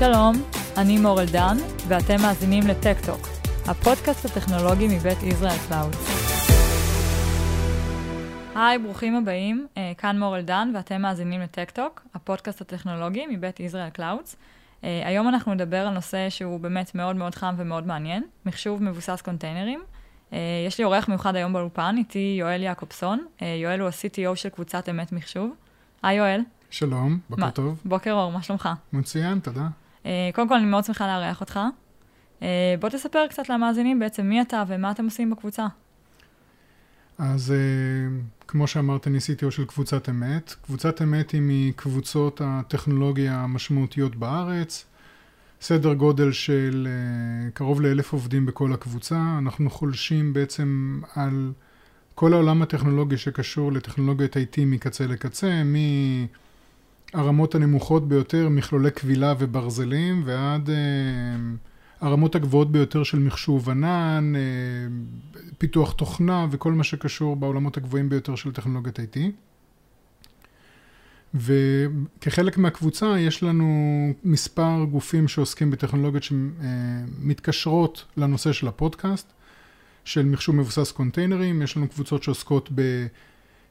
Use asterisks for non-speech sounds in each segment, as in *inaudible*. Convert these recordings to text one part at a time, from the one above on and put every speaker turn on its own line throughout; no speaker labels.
שלום, אני מור אלדן, ואתם מאזינים ל-Tech Talk, הפודקאסט הטכנולוגי מבית Israel Clouds. היי, ברוכים הבאים, אה, כאן מור אלדן, ואתם מאזינים ל-Tech Talk, הפודקאסט הטכנולוגי מבית Israel Clouds. אה, היום אנחנו נדבר על נושא שהוא באמת מאוד מאוד חם ומאוד מעניין, מחשוב מבוסס קונטיינרים. אה, יש לי אורח מיוחד היום באולפן, איתי יואל יעקובסון. יואל הוא ה-CTO של קבוצת אמת מחשוב. היי יואל.
שלום, בוקר מה, טוב.
בוקר אור, מה שלומך?
מצוין, תודה.
Uh, קודם כל, אני מאוד שמחה לארח אותך. Uh, בוא תספר קצת למאזינים בעצם מי אתה ומה אתם עושים בקבוצה.
אז uh, כמו שאמרת, אני CTO של קבוצת אמת. קבוצת אמת היא מקבוצות הטכנולוגיה המשמעותיות בארץ. סדר גודל של קרוב לאלף עובדים בכל הקבוצה. אנחנו חולשים בעצם על כל העולם הטכנולוגי שקשור לטכנולוגיית IT מקצה לקצה, מ... הרמות הנמוכות ביותר, מכלולי כבילה וברזלים, ועד uh, הרמות הגבוהות ביותר של מחשוב ענן, uh, פיתוח תוכנה וכל מה שקשור בעולמות הגבוהים ביותר של טכנולוגיית IT. וכחלק מהקבוצה יש לנו מספר גופים שעוסקים בטכנולוגיות שמתקשרות לנושא של הפודקאסט, של מחשוב מבוסס קונטיינרים, יש לנו קבוצות שעוסקות ב...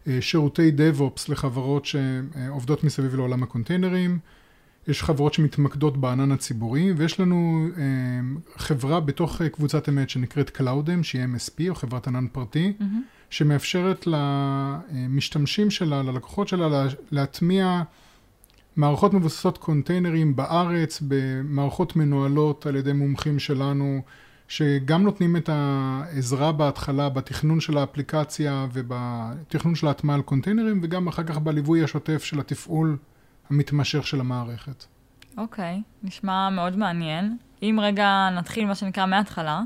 אה, שירותי DevOps לחברות שעובדות מסביב לעולם הקונטיינרים, יש חברות שמתמקדות בענן הציבורי, ויש לנו אה, חברה בתוך קבוצת אמת שנקראת Cloudem, שהיא MSP, או חברת ענן פרטי, mm-hmm. שמאפשרת למשתמשים שלה, ללקוחות שלה, להטמיע מערכות מבוססות קונטיינרים בארץ, במערכות מנוהלות על ידי מומחים שלנו, שגם נותנים את העזרה בהתחלה בתכנון של האפליקציה ובתכנון של ההטמעה על קונטיינרים, וגם אחר כך בליווי השוטף של התפעול המתמשך של המערכת.
אוקיי, אוקיי, נשמע מאוד מעניין. אם רגע נתחיל מה שנקרא מההתחלה,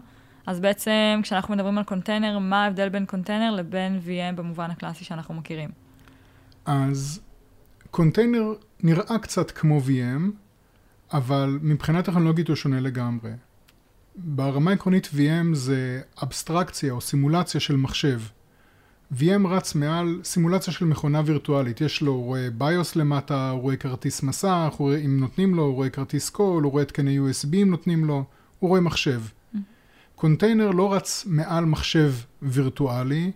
אז בעצם כשאנחנו מדברים על קונטיינר, מה ההבדל בין קונטיינר לבין VM במובן הקלאסי שאנחנו מכירים?
אז קונטיינר נראה קצת כמו VM, אבל מבחינה טכנולוגית הוא שונה לגמרי. ברמה העקרונית VM זה אבסטרקציה או סימולציה של מחשב. VM רץ מעל סימולציה של מכונה וירטואלית, יש לו, רואה ביוס למטה, הוא רואה כרטיס מסך, הוא רואה, אם נותנים לו, הוא רואה כרטיס קול, הוא רואה התקני USB אם נותנים לו, הוא רואה מחשב. קונטיינר לא רץ מעל מחשב וירטואלי,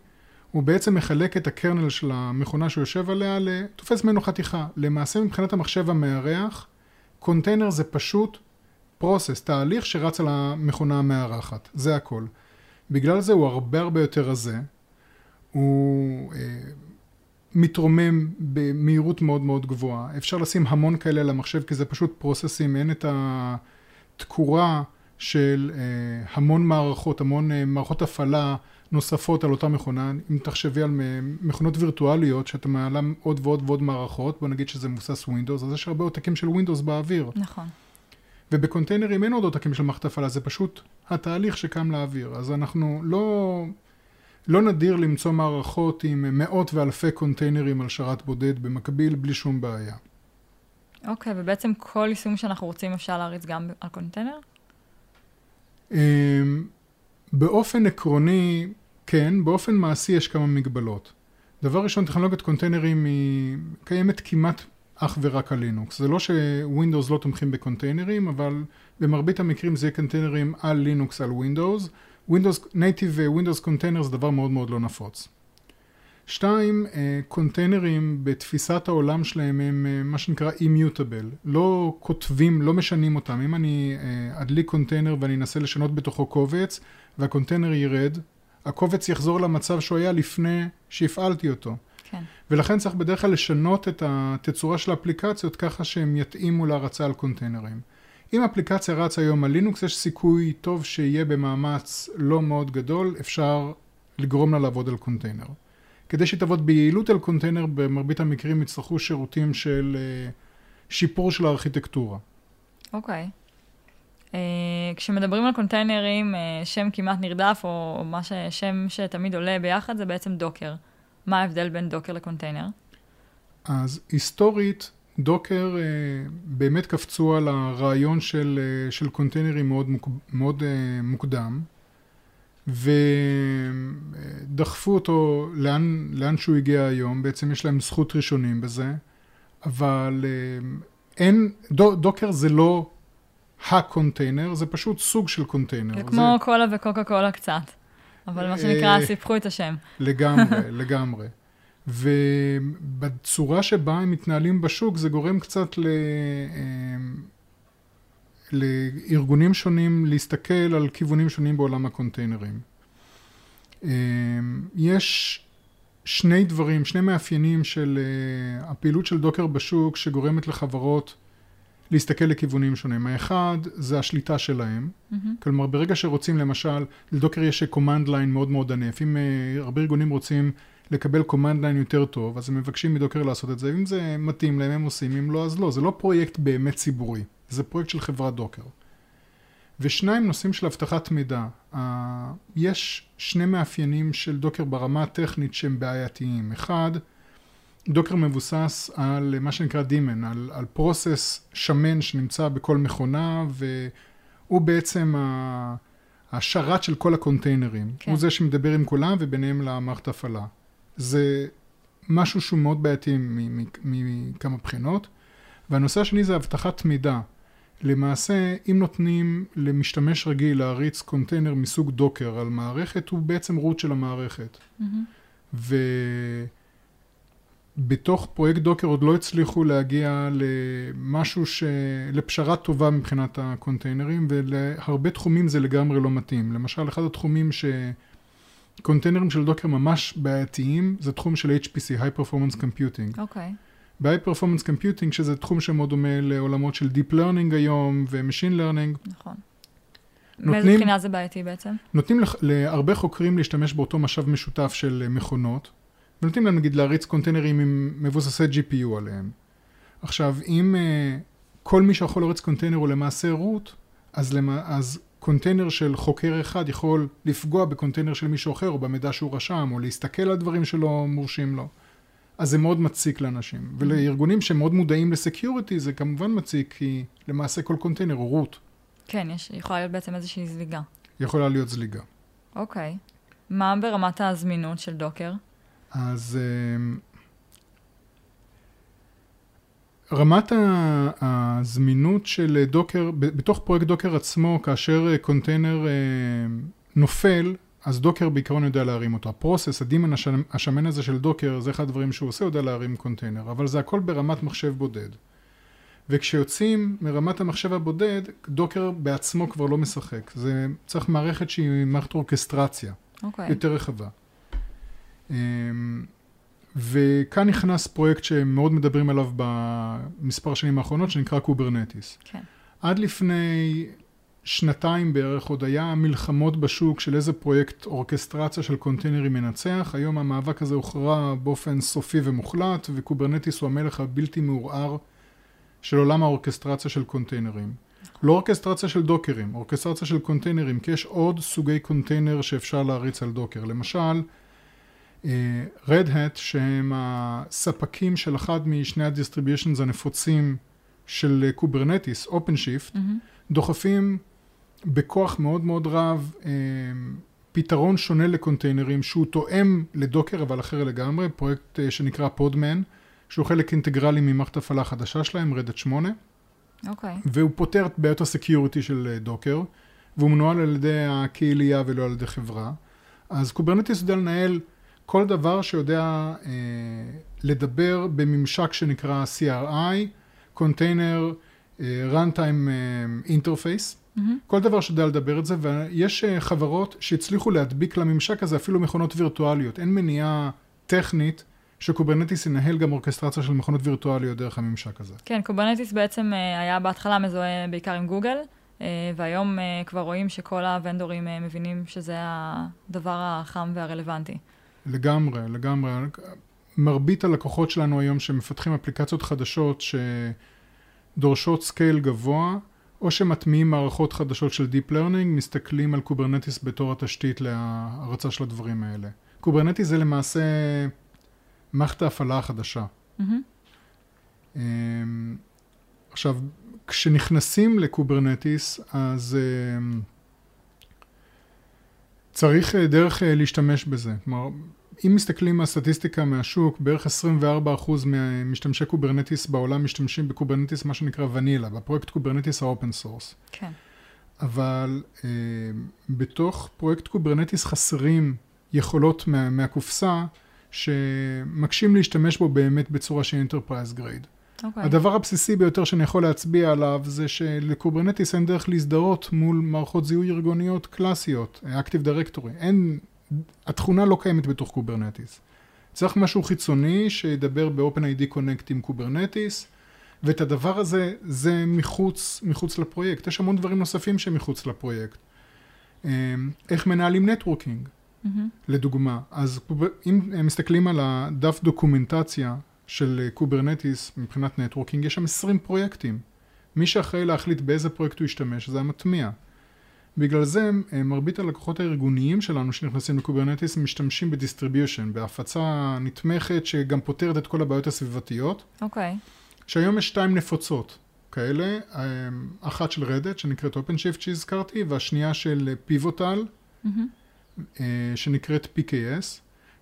הוא בעצם מחלק את הקרנל של המכונה שהוא יושב עליה, תופס ממנו חתיכה. למעשה מבחינת המחשב המארח, קונטיינר זה פשוט פרוסס, תהליך שרץ על המכונה המארחת, זה הכל. בגלל זה הוא הרבה הרבה יותר רזה, הוא אה, מתרומם במהירות מאוד מאוד גבוהה, אפשר לשים המון כאלה על המחשב כי זה פשוט פרוססים, אין את התקורה של אה, המון מערכות, המון אה, מערכות הפעלה נוספות על אותה מכונה, אם תחשבי על מכונות וירטואליות שאתה מעלה עוד ועוד ועוד מערכות, בוא נגיד שזה מבוסס Windows, אז יש הרבה עותקים של Windows באוויר.
נכון.
ובקונטיינרים אין עוד עותקים של מערכת הפעלה, זה פשוט התהליך שקם לאוויר. אז אנחנו לא, לא נדיר למצוא מערכות עם מאות ואלפי קונטיינרים על שרת בודד במקביל, בלי שום בעיה.
אוקיי, okay, ובעצם כל יישום שאנחנו רוצים אפשר להריץ גם על קונטיינר? Um,
באופן עקרוני, כן, באופן מעשי יש כמה מגבלות. דבר ראשון, טכנולוגיית קונטיינרים היא קיימת כמעט אך ורק על לינוקס. זה לא שווינדוס לא תומכים בקונטיינרים, אבל במרבית המקרים זה יהיה קונטיינרים על לינוקס על ווינדוס. ווינדוס, native Windows container זה דבר מאוד מאוד לא נפוץ. שתיים, אה, קונטיינרים בתפיסת העולם שלהם הם אה, מה שנקרא immutable. לא כותבים, לא משנים אותם. אם אני אה, אדליק קונטיינר ואני אנסה לשנות בתוכו קובץ, וה-container ירד, הקובץ יחזור למצב שהוא היה לפני שהפעלתי אותו.
כן.
ולכן צריך בדרך כלל לשנות את התצורה של האפליקציות ככה שהם יתאימו להרצה על קונטיינרים. אם אפליקציה רצה היום על לינוקס, יש סיכוי טוב שיהיה במאמץ לא מאוד גדול, אפשר לגרום לה לעבוד על קונטיינר. כדי שהיא תעבוד ביעילות על קונטיינר, במרבית המקרים יצטרכו שירותים של uh, שיפור של הארכיטקטורה.
אוקיי. Okay. Uh, כשמדברים על קונטיינרים, uh, שם כמעט נרדף, או מה ששם שתמיד עולה ביחד, זה בעצם Docker. מה ההבדל בין Docker ל-container?
אז היסטורית, Docker אה, באמת קפצו על הרעיון של, אה, של קונטיינרים מאוד, מוק, מאוד אה, מוקדם, ודחפו אותו לאן, לאן שהוא הגיע היום, בעצם יש להם זכות ראשונים בזה, אבל אה, אין, דו, Docker זה לא ה-container, זה פשוט סוג של קונטיינר.
זה כמו קולה וקוקה קולה קצת, אבל מה שנקרא, סיפחו את השם.
לגמרי, *laughs* לגמרי. ובצורה שבה הם מתנהלים בשוק, זה גורם קצת ל... לארגונים שונים להסתכל על כיוונים שונים בעולם הקונטיינרים. יש שני דברים, שני מאפיינים של הפעילות של דוקר בשוק שגורמת לחברות להסתכל לכיוונים שונים. האחד זה השליטה שלהם, mm-hmm. כלומר ברגע שרוצים למשל, לדוקר יש command line מאוד מאוד ענף, אם uh, הרבה ארגונים רוצים לקבל command line יותר טוב, אז הם מבקשים מדוקר לעשות את זה, אם זה מתאים להם הם עושים, אם לא אז לא, זה לא פרויקט באמת ציבורי, זה פרויקט של חברת דוקר. ושניים נושאים של אבטחת מידע. Uh, יש שני מאפיינים של דוקר ברמה הטכנית שהם בעייתיים. אחד, דוקר מבוסס על מה שנקרא דימן, על, על פרוסס שמן שנמצא בכל מכונה, והוא בעצם השרת של כל הקונטיינרים. כן. הוא זה שמדבר עם כולם וביניהם למערכת הפעלה. זה משהו שהוא מאוד בעייתי מכמה בחינות. והנושא השני זה אבטחת מידע. למעשה, אם נותנים למשתמש רגיל להריץ קונטיינר מסוג Docker על מערכת, הוא בעצם root של המערכת. Mm-hmm. בתוך פרויקט Docker עוד לא הצליחו להגיע למשהו ש... לפשרה טובה מבחינת הקונטיינרים, ולהרבה תחומים זה לגמרי לא מתאים. למשל, אחד התחומים שקונטיינרים של Docker ממש בעייתיים, זה תחום של HPC, High Performance Computing.
אוקיי. Okay.
ב-High Performance Computing, שזה תחום שמאוד דומה לעולמות של Deep Learning היום ו-Machine Learning.
נכון. מאיזה בחינה זה בעייתי בעצם?
נותנים להרבה חוקרים להשתמש באותו משאב משותף של מכונות. ונותנים להם נגיד להריץ קונטיינרים עם מבוססי GPU עליהם. עכשיו, אם uh, כל מי שיכול להריץ קונטיינר הוא למעשה root, אז, למה, אז קונטיינר של חוקר אחד יכול לפגוע ב-container של מישהו אחר, או במידע שהוא רשם, או להסתכל על דברים שלא מורשים לו. אז זה מאוד מציק לאנשים. ולארגונים שמאוד מודעים ל-security, זה כמובן מציק, כי למעשה כל קונטיינר הוא root.
כן, יש, יכולה להיות בעצם איזושהי זליגה.
יכולה להיות זליגה.
אוקיי. מה ברמת הזמינות של Docker?
אז אמ, רמת הזמינות של Docker, בתוך פרויקט Docker עצמו, כאשר קונטיינר אמ, נופל, אז Docker בעיקרון יודע להרים אותו. ה process, ה daemon השמן הזה של Docker, זה אחד הדברים שהוא עושה, יודע להרים קונטיינר, אבל זה הכל ברמת מחשב בודד. וכשיוצאים מרמת המחשב הבודד, Docker בעצמו כבר לא משחק. זה צריך מערכת שהיא מערכת orchestration, okay. אוקיי. יותר רחבה. אמ, וכאן נכנס פרויקט שמאוד מדברים עליו במספר שנים האחרונות, שנקרא Kubernetes.
כן.
עד לפני שנתיים בערך עוד היה מלחמות בשוק של איזה פרויקט אורקסטרציה של קונטיינרים מנצח. היום המאבק הזה הוכרע באופן סופי ומוחלט, ו Kubernetes הוא המלך הבלתי מעורער של עולם האורקסטרציה של קונטיינרים. לא אורקסטרציה של דוקרים, אורקסטרציה של קונטיינרים, כי יש עוד סוגי קונטיינר שאפשר להריץ על Docker. למשל, אה, Red Hat שהם הספקים של אחד משני ה distributions הנפוצים של Kubernetes, OpenShift, mm-hmm. דוחפים בכוח מאוד מאוד רב אה, פתרון שונה לקונטיינרים שהוא תואם ל Docker אבל אחר לגמרי, פרויקט אה, שנקרא Podman, שהוא חלק אינטגרלי ממערכת הפעלה החדשה שלהם, Red Hat 8.
אוקיי. Okay.
והוא פותר את בעיות ה security של Docker, והוא מנוהל על ידי הקהילייה ולא על ידי חברה. אז Kubernetes יודע לנהל כל דבר שיודע אה, לדבר בממשק שנקרא CRI, Container uh, Runtime uh, Interface, mm-hmm. כל דבר שיודע לדבר את זה, ויש uh, חברות שהצליחו להדביק לממשק הזה אפילו מכונות וירטואליות. אין מניעה טכנית ש Kubernetes ינהל גם אורקסטרציה של מכונות וירטואליות דרך הממשק הזה.
כן, Kubernetes בעצם uh, היה בהתחלה מזוהה בעיקר עם גוגל. Uh, והיום uh, כבר רואים שכל הוונדורים מבינים שזה הדבר החם והרלוונטי.
לגמרי, לגמרי. מרבית הלקוחות שלנו היום שמפתחים אפליקציות חדשות שדורשות scale גבוה, או שמטמיעים מערכות חדשות של Deep Learning, מסתכלים על Kubernetes בתור התשתית להרצה של הדברים האלה. Kubernetes זה למעשה מערכת ההפעלה החדשה. Mm-hmm. עכשיו, כשנכנסים ל Kubernetes, אז אמ, צריך אה, דרך אה, להשתמש בזה. כלומר, אם מסתכלים על סטטיסטיקה מהשוק, בערך 24% ממשתמשי Kubernetes בעולם משתמשים ב Kubernetes, מה שנקרא ונילה, בפרויקט Kubernetes ה open source.
כן.
אבל אה, בתוך פרויקט Kubernetes חסרים יכולות מה, מהקופסה, שמקשים להשתמש בו באמת בצורה של enterprise grade.
אוקיי.
הדבר הבסיסי ביותר שאני יכול להצביע עליו זה של Kubernetes אין דרך להזדהות מול מערכות זיהוי ארגוניות קלאסיות, Active Directory. אין, התכונה לא קיימת בתוך Kubernetes. צריך משהו חיצוני שידבר ב-OpenID Connect עם Kubernetes, ואת הדבר הזה, זה מחוץ, מחוץ לפרויקט. יש המון דברים נוספים שמחוץ לפרויקט. אמ, איך מנהלים networking,
Mm-hmm.
לדוגמה. אז אם מסתכלים על הדף דוקומנטציה של Kubernetes מבחינת networking, יש שם 20 פרויקטים. מי שאחראי להחליט באיזה פרויקט הוא ישתמש זה המטמיע. בגלל זה מרבית הלקוחות הארגוניים שלנו שנכנסים ל Kubernetes משתמשים ב distribution, בהפצה נתמכת שגם פותרת את כל הבעיות הסביבתיות.
אוקיי.
שהיום יש שתיים נפוצות כאלה, אחת של Red Hat שנקראת OpenShift שהזכרתי, והשנייה של Pivotal
Mm-hmm.
שנקראת PKS.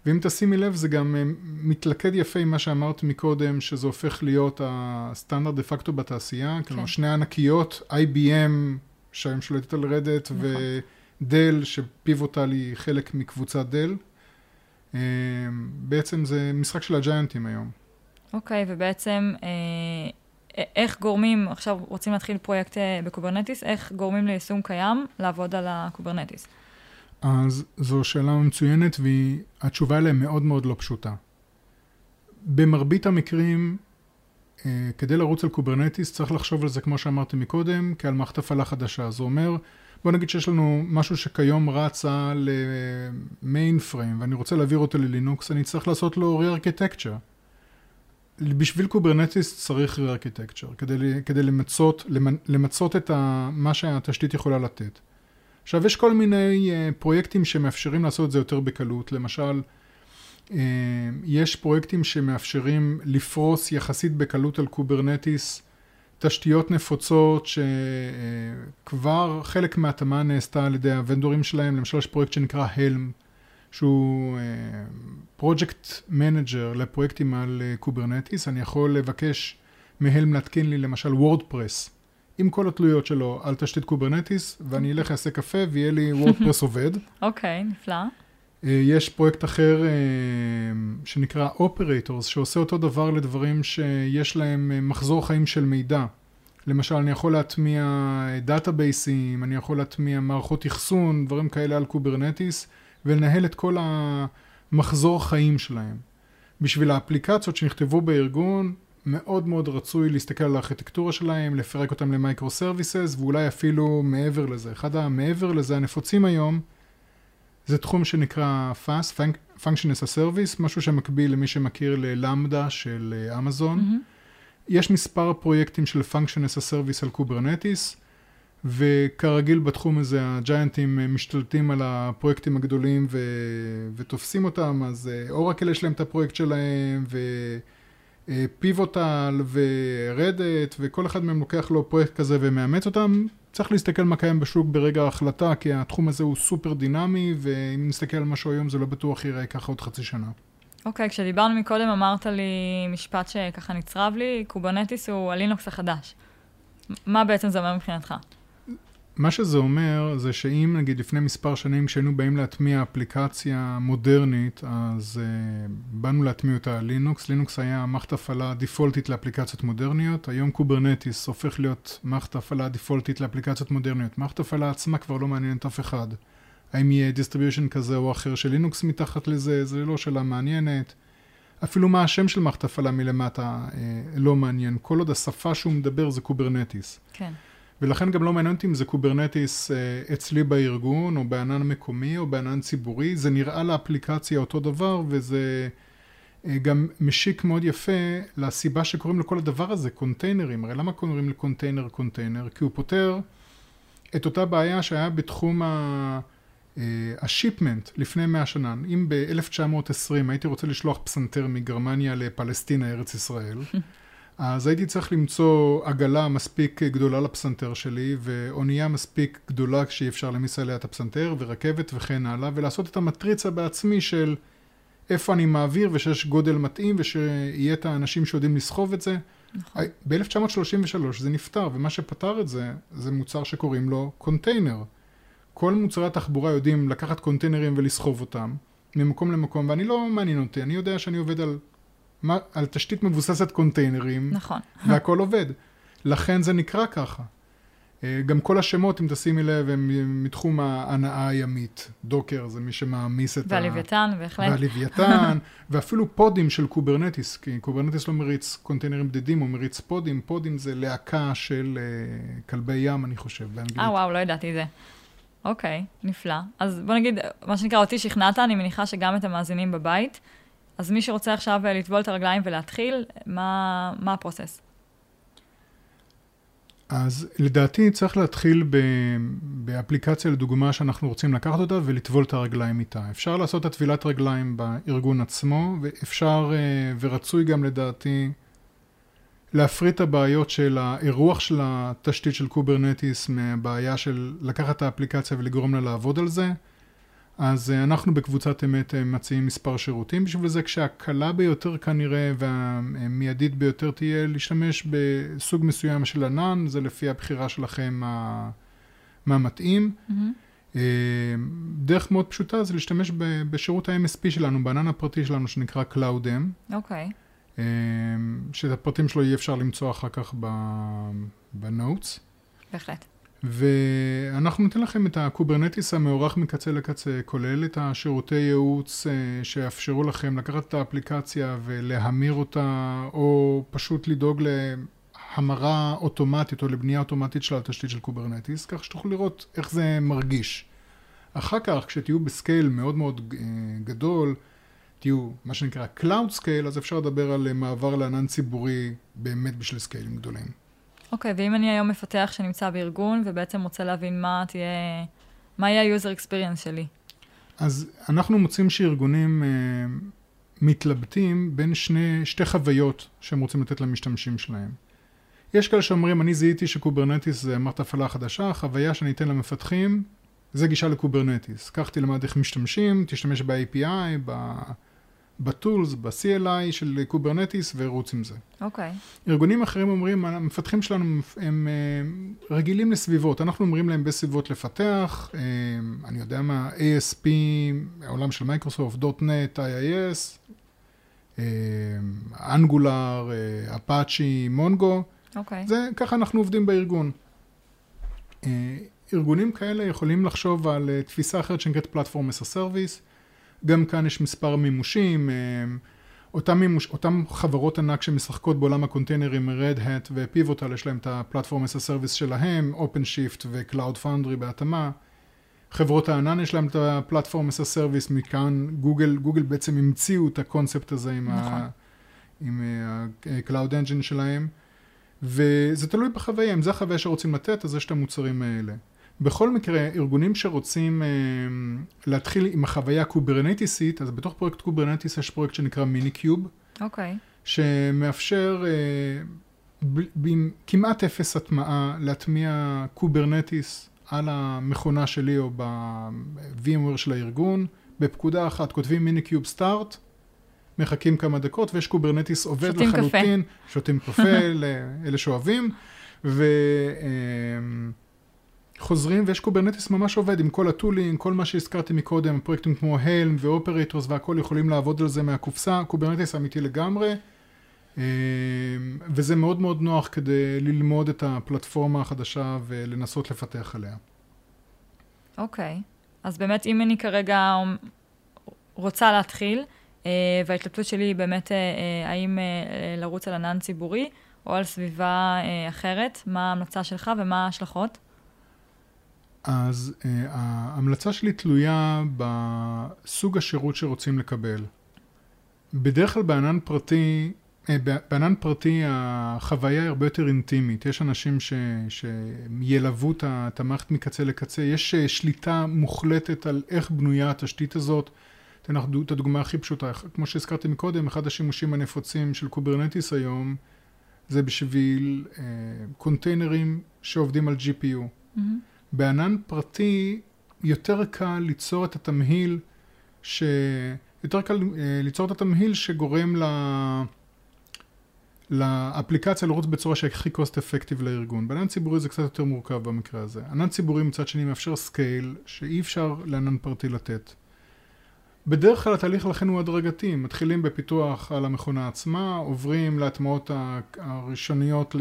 ואם תשימי לב זה גם אה, מתלכד יפה עם מה שאמרת מקודם, שזה הופך להיות הסטנדרט דה פקטו בתעשייה,
כן.
כלומר שני ענקיות, IBM שהיום שולטת על Red Hat,
נכון.
ו Dell ש Pivotal היא חלק מקבוצת Dell. אה, בעצם זה משחק של הג'יינטים היום.
אוקיי, ובעצם אה, איך גורמים, עכשיו רוצים להתחיל פרויקט ב Kubernetes, איך גורמים ליישום קיים לעבוד על ה Kubernetes?
אז זו שאלה מצוינת והתשובה אליה מאוד מאוד לא פשוטה. במרבית המקרים, אה, כדי לרוץ על Kubernetes צריך לחשוב על זה כמו שאמרתי מקודם, כעל מערכת הפעלה חדשה. זה אומר, בוא נגיד שיש לנו משהו שכיום רץ על mainframe ואני רוצה להעביר אותו ללינוקס, אני צריך לעשות לו re-architecture. בשביל Kubernetes צריך re-architecture, כדי, כדי למצות, למצות את ה, מה שהתשתית יכולה לתת. עכשיו, יש כל מיני uh, פרויקטים שמאפשרים לעשות את זה יותר בקלות. למשל, uh, יש פרויקטים שמאפשרים לפרוס יחסית בקלות על Kubernetes תשתיות נפוצות שכבר uh, חלק מההתאמה נעשתה על ידי הוונדורים שלהם. למשל, יש פרויקט שנקרא Helm, שהוא package manager לפרויקטים על Kubernetes. אני יכול לבקש מ Helm להתקין לי למשל WordPress. עם כל התלויות שלו על תשתית Kubernetes, ואני אלך אעשה קפה ויהיה לי WordPress *laughs* עובד.
אוקיי, נפלא.
יש פרויקט אחר שנקרא Operators, שעושה אותו דבר לדברים שיש להם מחזור חיים של מידע. למשל, אני יכול להטמיע דאטאבייסים, אני יכול להטמיע מערכות אחסון, דברים כאלה על Kubernetes, ולנהל את כל המחזור חיים שלהם. בשביל האפליקציות שנכתבו בארגון, מאוד מאוד רצוי להסתכל על הארכיטקטורה שלהם, לפרק אותם ל micro services, ואולי אפילו מעבר לזה. אחד המעבר לזה הנפוצים היום, זה תחום שנקרא FaaS, Function as a Service, משהו שמקביל למי שמכיר ללמדה של אמזון. Mm-hmm. יש מספר פרויקטים של Function as a Service על קוברנטיס, וכרגיל בתחום הזה הג'יינטים משתלטים על הפרויקטים הגדולים ו... ותופסים אותם, אז אורקל יש להם את הפרויקט שלהם, ו... פיבוטל ו-Red Hat, וכל אחד מהם לוקח לו פרויקט כזה ומאמץ אותם. צריך להסתכל מה קיים בשוק ברגע ההחלטה, כי התחום הזה הוא סופר דינמי, ואם נסתכל על משהו היום זה לא בטוח ייראה ככה עוד חצי שנה.
אוקיי, okay, כשדיברנו מקודם אמרת לי משפט שככה נצרב לי, קוברנטיס הוא הלינוקס החדש. מה בעצם זה אומר מבחינתך?
מה שזה אומר זה שאם נגיד לפני מספר שנים כשהיינו באים להטמיע אפליקציה מודרנית אז uh, באנו להטמיע אותה על לינוקס, לינוקס היה מערכת הפעלה דיפולטית לאפליקציות מודרניות, היום קוברנטיס הופך להיות מערכת הפעלה דיפולטית לאפליקציות מודרניות, מערכת הפעלה עצמה כבר לא מעניינת אף אחד. האם יהיה distribution כזה או אחר של לינוקס מתחת לזה, זה לא שאלה מעניינת. אפילו מה השם של מערכת הפעלה מלמטה uh, לא מעניין, כל עוד השפה שהוא מדבר זה קוברנטיס.
כן.
ולכן גם לא מעניין אותי אם זה קוברנטיס אה, אצלי בארגון, או בענן מקומי, או בענן ציבורי, זה נראה לאפליקציה אותו דבר, וזה אה, גם משיק מאוד יפה לסיבה שקוראים לכל הדבר הזה קונטיינרים. הרי למה קוראים לקונטיינר קונטיינר? כי הוא פותר את אותה בעיה שהיה בתחום ה... השיפמנט לפני 100 שנה. אם ב-1920 הייתי רוצה לשלוח פסנתר מגרמניה לפלסטינה, ארץ ישראל, *laughs* אז הייתי צריך למצוא עגלה מספיק גדולה לפסנתר שלי, ואונייה מספיק גדולה שאי אפשר להמיס עליה את הפסנתר, ורכבת וכן הלאה, ולעשות את המטריצה בעצמי של איפה אני מעביר ושיש גודל מתאים ושיהיה את האנשים שיודעים לסחוב את זה.
נכון.
ב-1933 זה נפתר, ומה שפתר את זה, זה מוצר שקוראים לו קונטיינר. כל מוצרי התחבורה יודעים לקחת קונטיינרים ולסחוב אותם ממקום למקום, ואני לא מעניין אותי, אני יודע שאני עובד על, על תשתית מבוססת קונטיינרים,
נכון.
והכל עובד. לכן זה נקרא ככה. אה, גם כל השמות, אם תשימי לב, הם מתחום ההנעה הימית. דוקר זה מי שמעמיס את
והלוויתן, בהחלט.
והלוויתן, *laughs* ואפילו פודים של קוברנטיס, כי קוברנטיס לא מריץ קונטיינרים בדידים, הוא מריץ פודים. פודים זה להקה של uh, כלבי ים, אני חושב, באנגלית.
אה, וואו, לא ידעתי זה. אוקיי, נפלא. אז בוא נגיד, מה שנקרא, אותי שכנעת, אני מניחה שגם את המאזינים בבית. אז מי שרוצה עכשיו אה, לטבול את הרגליים ולהתחיל, מה, מה הפרוסס?
אז לדעתי צריך להתחיל ב, באפליקציה לדוגמה שאנחנו רוצים לקחת אותה ולטבול את הרגליים איתה. אפשר לעשות את הטבילת רגליים בארגון עצמו, ואפשר אה, ורצוי גם לדעתי להפריד את הבעיות של האירוח של התשתית של קוברנטיס מהבעיה של לקחת את האפליקציה ולגרום לה לעבוד על זה. אז אה, אנחנו בקבוצת אמת אה, מציעים מספר שירותים בשביל זה, כשהקלה ביותר כנראה והמיידית ביותר תהיה להשתמש בסוג מסוים של ענן, זה לפי הבחירה שלכם מה, מה מתאים. Mm-hmm. דרך מאוד פשוטה זה להשתמש בשירות ה-MSP שלנו, בענן הפרטי שלנו שנקרא CloudM.
אוקיי.
Okay. שאת הפרטים שלו יהיה אפשר למצוא אחר כך ב notes.
בהחלט.
ואנחנו ניתן לכם את הקוברנטיס המאורח מקצה לקצה, כולל את השירותי ייעוץ אה, שיאפשרו לכם לקחת את האפליקציה ולהמיר אותה, או פשוט לדאוג להמרה אוטומטית או לבנייה אוטומטית של התשתית של קוברנטיס, כך שתוכלו לראות איך זה מרגיש. אחר כך, כשתהיו ב scale מאוד מאוד אה, גדול, תהיו מה שנקרא Cloud Scale, אז אפשר לדבר על מעבר לענן ציבורי באמת בשביל סקיילים גדולים.
אוקיי, okay, ואם אני היום מפתח שנמצא בארגון, ובעצם רוצה להבין מה תהיה, מה יהיה ה-user experience שלי?
אז אנחנו מוצאים שארגונים uh, מתלבטים בין שני, שתי חוויות שהם רוצים לתת למשתמשים שלהם. יש כאלה שאומרים, אני זיהיתי שקוברנטיס זה מערכת הפעלה חדשה, החוויה שאני אתן למפתחים זה גישה לקוברנטיס. קח תלמד איך משתמשים, תשתמש ב-API, ב... ב tools, ב-CLI של קוברנטיס ורוץ עם זה.
אוקיי. Okay.
ארגונים אחרים אומרים, המפתחים שלנו הם, הם, הם רגילים לסביבות, אנחנו אומרים להם בסביבות לפתח, הם, אני יודע מה, ASP, העולם של מייקרוסופט, .NET, IIS, אנגולר, אפאצ'י, מונגו.
אוקיי.
זה, ככה אנחנו עובדים בארגון. ארגונים כאלה יכולים לחשוב על תפיסה אחרת שנקראת Platform as a Service. גם כאן יש מספר מימושים, אה, אותם, מימוש, אותם חברות ענק שמשחקות בעולם הקונטיינרים, Red Hat ופיבוטל, יש להם את הפלטפורם as a service שלהם, OpenShift ו-Cloud Foundry בהתאמה. חברות הענן יש להם את הפלטפורם as a service, מכאן גוגל, גוגל בעצם המציאו את הקונספט הזה עם, נכון. ה, עם ה-Cloud Engine שלהם, וזה תלוי בחוויה, אם זה החוויה שרוצים לתת, אז יש את המוצרים האלה. בכל מקרה, ארגונים שרוצים אה, להתחיל עם החוויה הקוברנטיסית, אז בתוך פרויקט קוברנטיס יש פרויקט שנקרא minikube.
אוקיי.
שמאפשר אה, עם כמעט אפס הטמעה להטמיע קוברנטיס על המכונה שלי או ב-VMware של הארגון. בפקודה אחת כותבים minikube start, מחכים כמה דקות ויש קוברנטיס עובד
שותים
לחלוטין.
קפה.
שותים קפה. *laughs* לאלה שאוהבים. ו... אה, חוזרים ויש קוברנטיס ממש עובד עם כל ה tooling, כל מה שהזכרתי מקודם, פרויקטים כמו Helm ו operators והכל יכולים לעבוד על זה מהקופסה, קוברנטיס אמיתי לגמרי, אה, וזה מאוד מאוד נוח כדי ללמוד את הפלטפורמה החדשה ולנסות לפתח עליה.
אוקיי, okay. אז באמת אם אני כרגע רוצה להתחיל, אה, וההתלבטות שלי היא באמת אה, האם לרוץ על ענן ציבורי או על סביבה אחרת, מה ההמלצה שלך ומה ההשלכות?
אז uh, ההמלצה שלי תלויה בסוג השירות שרוצים לקבל. בדרך כלל בענן פרטי, uh, בענן פרטי החוויה היא הרבה יותר אינטימית. יש אנשים ש, שילוו את המערכת מקצה לקצה. יש uh, שליטה מוחלטת על איך בנויה התשתית הזאת. אתן לך את הדוגמה הכי פשוטה. כמו שהזכרתי מקודם, אחד השימושים הנפוצים של קוברנטיס היום זה בשביל uh, קונטיינרים שעובדים על GPU. Mm-hmm. בענן פרטי יותר קל ליצור את התמהיל שיש יותר קל אה, ליצור את התמהיל שגורם ל... לאפליקציה לרוץ בצורה שהכי cost effective לארגון. בענן ציבורי זה קצת יותר מורכב במקרה הזה. ענן ציבורי מצד שני מאפשר scale שאי אפשר לענן פרטי לתת. בדרך כלל התהליך לכן הוא הדרגתי, מתחילים בפיתוח על המכונה עצמה, עוברים להטמעות הראשוניות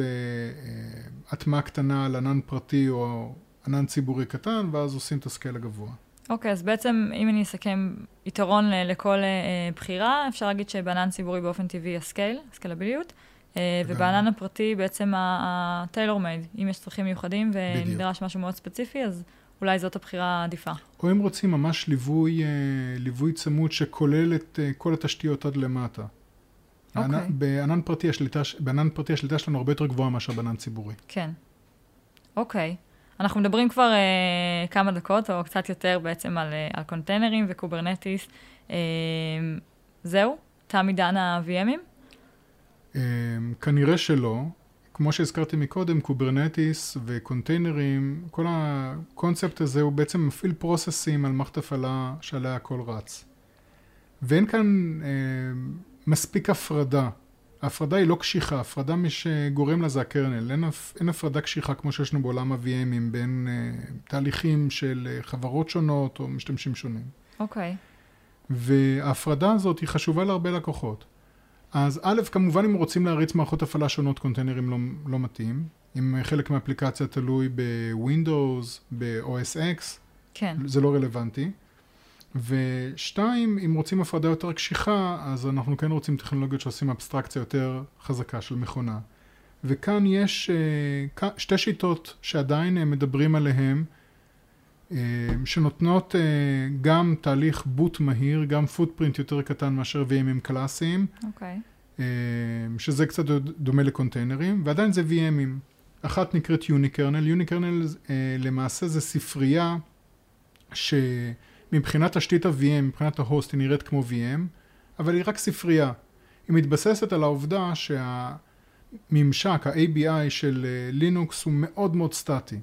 להטמעה קטנה על ענן פרטי או ענן ציבורי קטן, ואז עושים את ה scale הגבוה.
אוקיי, okay, אז בעצם אם אני אסכם יתרון לכל uh, בחירה, אפשר להגיד שבענן ציבורי באופן טבעי ה scale, הסקיילביליות, ובענן הפרטי בעצם ה-tailor made, אם יש צרכים מיוחדים ונדרש משהו מאוד ספציפי, אז אולי זאת הבחירה העדיפה.
או אם רוצים ממש ליווי, אה, ליווי צמוד שכולל את אה, כל התשתיות עד למטה. Okay. אוקיי. בענן פרטי, השליטה, בענן פרטי השליטה שלנו הרבה יותר גבוהה מאשר בענן ציבורי.
כן. אוקיי. Okay. אנחנו מדברים כבר uh, כמה דקות, או קצת יותר בעצם, על, uh, על קונטיינרים וקוברנטיס. Uh, זהו? תם עידן ה-VMים?
Uh, כנראה שלא. כמו שהזכרתי מקודם, קוברנטיס וקונטיינרים, כל הקונספט הזה הוא בעצם מפעיל פרוססים על מערכת הפעלה שעליה הכל רץ. ואין כאן אה, מספיק הפרדה. ההפרדה היא לא קשיחה, הפרדה מי שגורם לה זה ה-kernel. אין, אין הפרדה קשיחה כמו שיש לנו בעולם ה-VMים בין אה, תהליכים של אה, חברות שונות או משתמשים שונים.
אוקיי. Okay.
וההפרדה הזאת היא חשובה להרבה לקוחות. אז א', כמובן אם רוצים להריץ מערכות הפעלה שונות, קונטיינרים לא, לא מתאים. אם חלק מהאפליקציה תלוי בווינדוס, ב-OS X,
כן.
זה לא רלוונטי. ושתיים, אם רוצים הפרדה יותר קשיחה, אז אנחנו כן רוצים טכנולוגיות שעושים אבסטרקציה יותר חזקה של מכונה. וכאן יש uh, שתי שיטות שעדיין uh, מדברים עליהן, uh, שנותנות גם תהליך בוט מהיר, גם פוטפרינט יותר קטן מאשר VMים קלאסיים.
אוקיי. Okay.
שזה קצת דומה לקונטיינרים, ועדיין זה VMים. אחת נקראת יוניקרנל, יוניקרנל למעשה זה ספרייה שמבחינת תשתית ה-VM, מבחינת ההוסט היא נראית כמו VM, אבל היא רק ספרייה. היא מתבססת על העובדה שהממשק, ה-ABI של לינוקס הוא מאוד מאוד סטטי.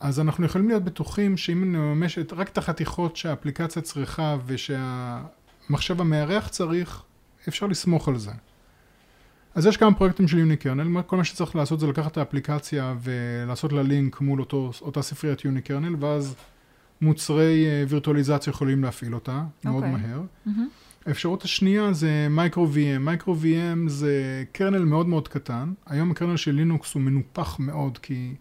אז אנחנו יכולים להיות בטוחים שאם נממש רק את החתיכות שהאפליקציה צריכה ושהמחשב המארח צריך, אפשר לסמוך על זה. אז יש כמה פרויקטים של unikernel, כל מה שצריך לעשות זה לקחת את האפליקציה ולעשות לה לינק מול אותו, אותה ספריית unikernel, ואז מוצרי אה, וירטואליזציה יכולים להפעיל אותה okay. מאוד אוקיי. מהר. Mm-hmm. האפשרות השנייה זה micro VM. micro VM זה kernel מאוד מאוד קטן. היום ה-kernel של לינוקס הוא מנופח מאוד, כי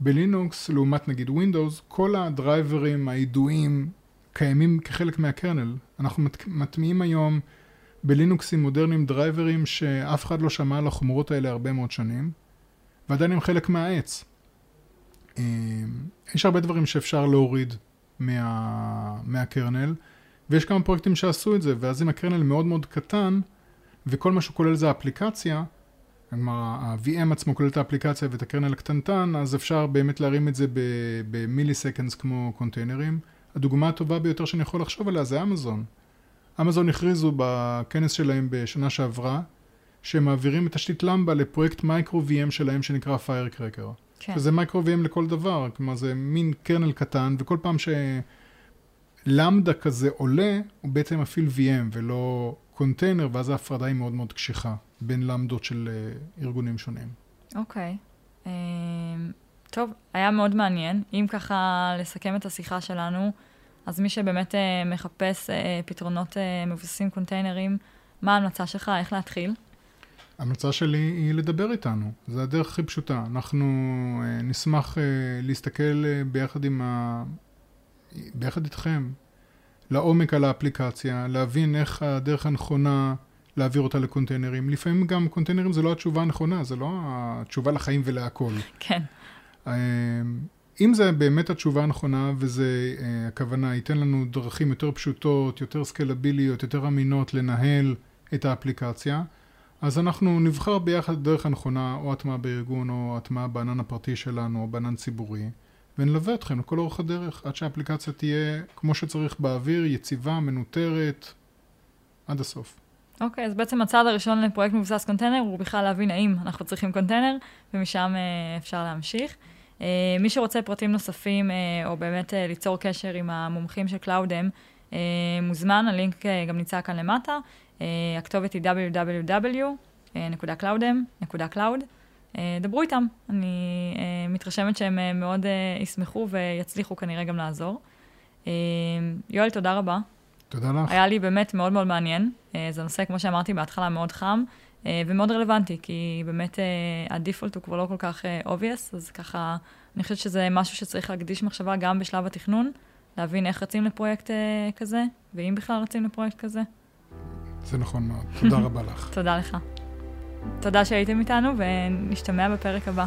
בלינוקס, לעומת נגיד ווינדוס, כל הדרייברים הידועים קיימים כחלק מה-kernel. אנחנו מטמיעים היום בלינוקסים מודרניים דרייברים שאף אחד לא שמע על החומרות האלה הרבה מאוד שנים, ועדיין הם חלק מהעץ. אה, יש הרבה דברים שאפשר להוריד מה, מה-kernel, ויש כמה פרויקטים שעשו את זה, ואז אם ה-kernel מאוד מאוד קטן, וכל מה שהוא כולל זה האפליקציה, כלומר ה-VM עצמו כולל את האפליקציה ואת ה-kernel הקטנטן, אז אפשר באמת להרים את זה ב-milliseconds כמו קונטיינרים. הדוגמה הטובה ביותר שאני יכול לחשוב עליה זה אמזון. אמזון הכריזו בכנס שלהם בשנה שעברה, שהם מעבירים את תשתית למבדה לפרויקט micro VM שלהם שנקרא Firecracker. כן. שזה micro VM לכל דבר, כלומר זה מין kernel קטן, וכל פעם שלמבדה כזה עולה, הוא בעצם מפעיל VM ולא קונטיינר, ואז ההפרדה היא מאוד מאוד קשיחה בין למדות של אה, ארגונים שונים.
אוקיי. Okay. אמ, טוב, היה מאוד מעניין. אם ככה לסכם את השיחה שלנו, אז מי שבאמת אה, מחפש אה, פתרונות אה, מבוססים קונטיינרים, מה ההמלצה שלך? איך להתחיל?
ההמלצה שלי היא לדבר איתנו, זו הדרך הכי פשוטה. אנחנו אה, נשמח אה, להסתכל אה, ביחד עם ה... ביחד איתכם, לעומק על האפליקציה, להבין איך הדרך הנכונה להעביר אותה לקונטיינרים. לפעמים גם קונטיינרים זה לא התשובה הנכונה, זה לא התשובה לחיים ולהכל.
כן.
אם זה באמת התשובה הנכונה וזה הכוונה ייתן לנו דרכים יותר פשוטות, יותר סקלביליות, יותר אמינות לנהל את האפליקציה, אז אנחנו נבחר ביחד דרך הנכונה או הטמעה בארגון או הטמעה בענן הפרטי שלנו או בענן ציבורי ונלווה אתכם לכל אורך הדרך עד שהאפליקציה תהיה כמו שצריך באוויר, יציבה, מנוטרת, עד הסוף.
אוקיי, okay, אז בעצם הצעד הראשון לפרויקט מבוסס קונטיינר הוא בכלל להבין האם אנחנו צריכים קונטיינר ומשם uh, אפשר להמשיך. Uh, מי שרוצה פרטים נוספים, uh, או באמת ליצור קשר עם המומחים של קלאודם, אה, מוזמן, הלינק אה, גם נמצא כאן למטה. אה, הכתובת היא www.cloudem.cloud. אה, דברו איתם, אני אה, מתרשמת שהם אה, מאוד אה, ישמחו ויצליחו כנראה גם לעזור. אה, יואל, תודה רבה.
תודה לך.
היה לי באמת מאוד מאוד מעניין. אה, זה נושא, כמו שאמרתי בהתחלה, מאוד חם אה, ומאוד רלוונטי, כי באמת אה, הדיפולט הוא כבר לא כל כך אה, obvious, אז ככה, אני חושבת שזה משהו שצריך להקדיש מחשבה גם בשלב התכנון, להבין איך רצים לפרויקט אה, כזה, ואם בכלל רצים לפרויקט כזה.
זה נכון מאוד. תודה רבה לך. *laughs*
תודה לך. תודה שהייתם איתנו, ונשתמע בפרק הבא.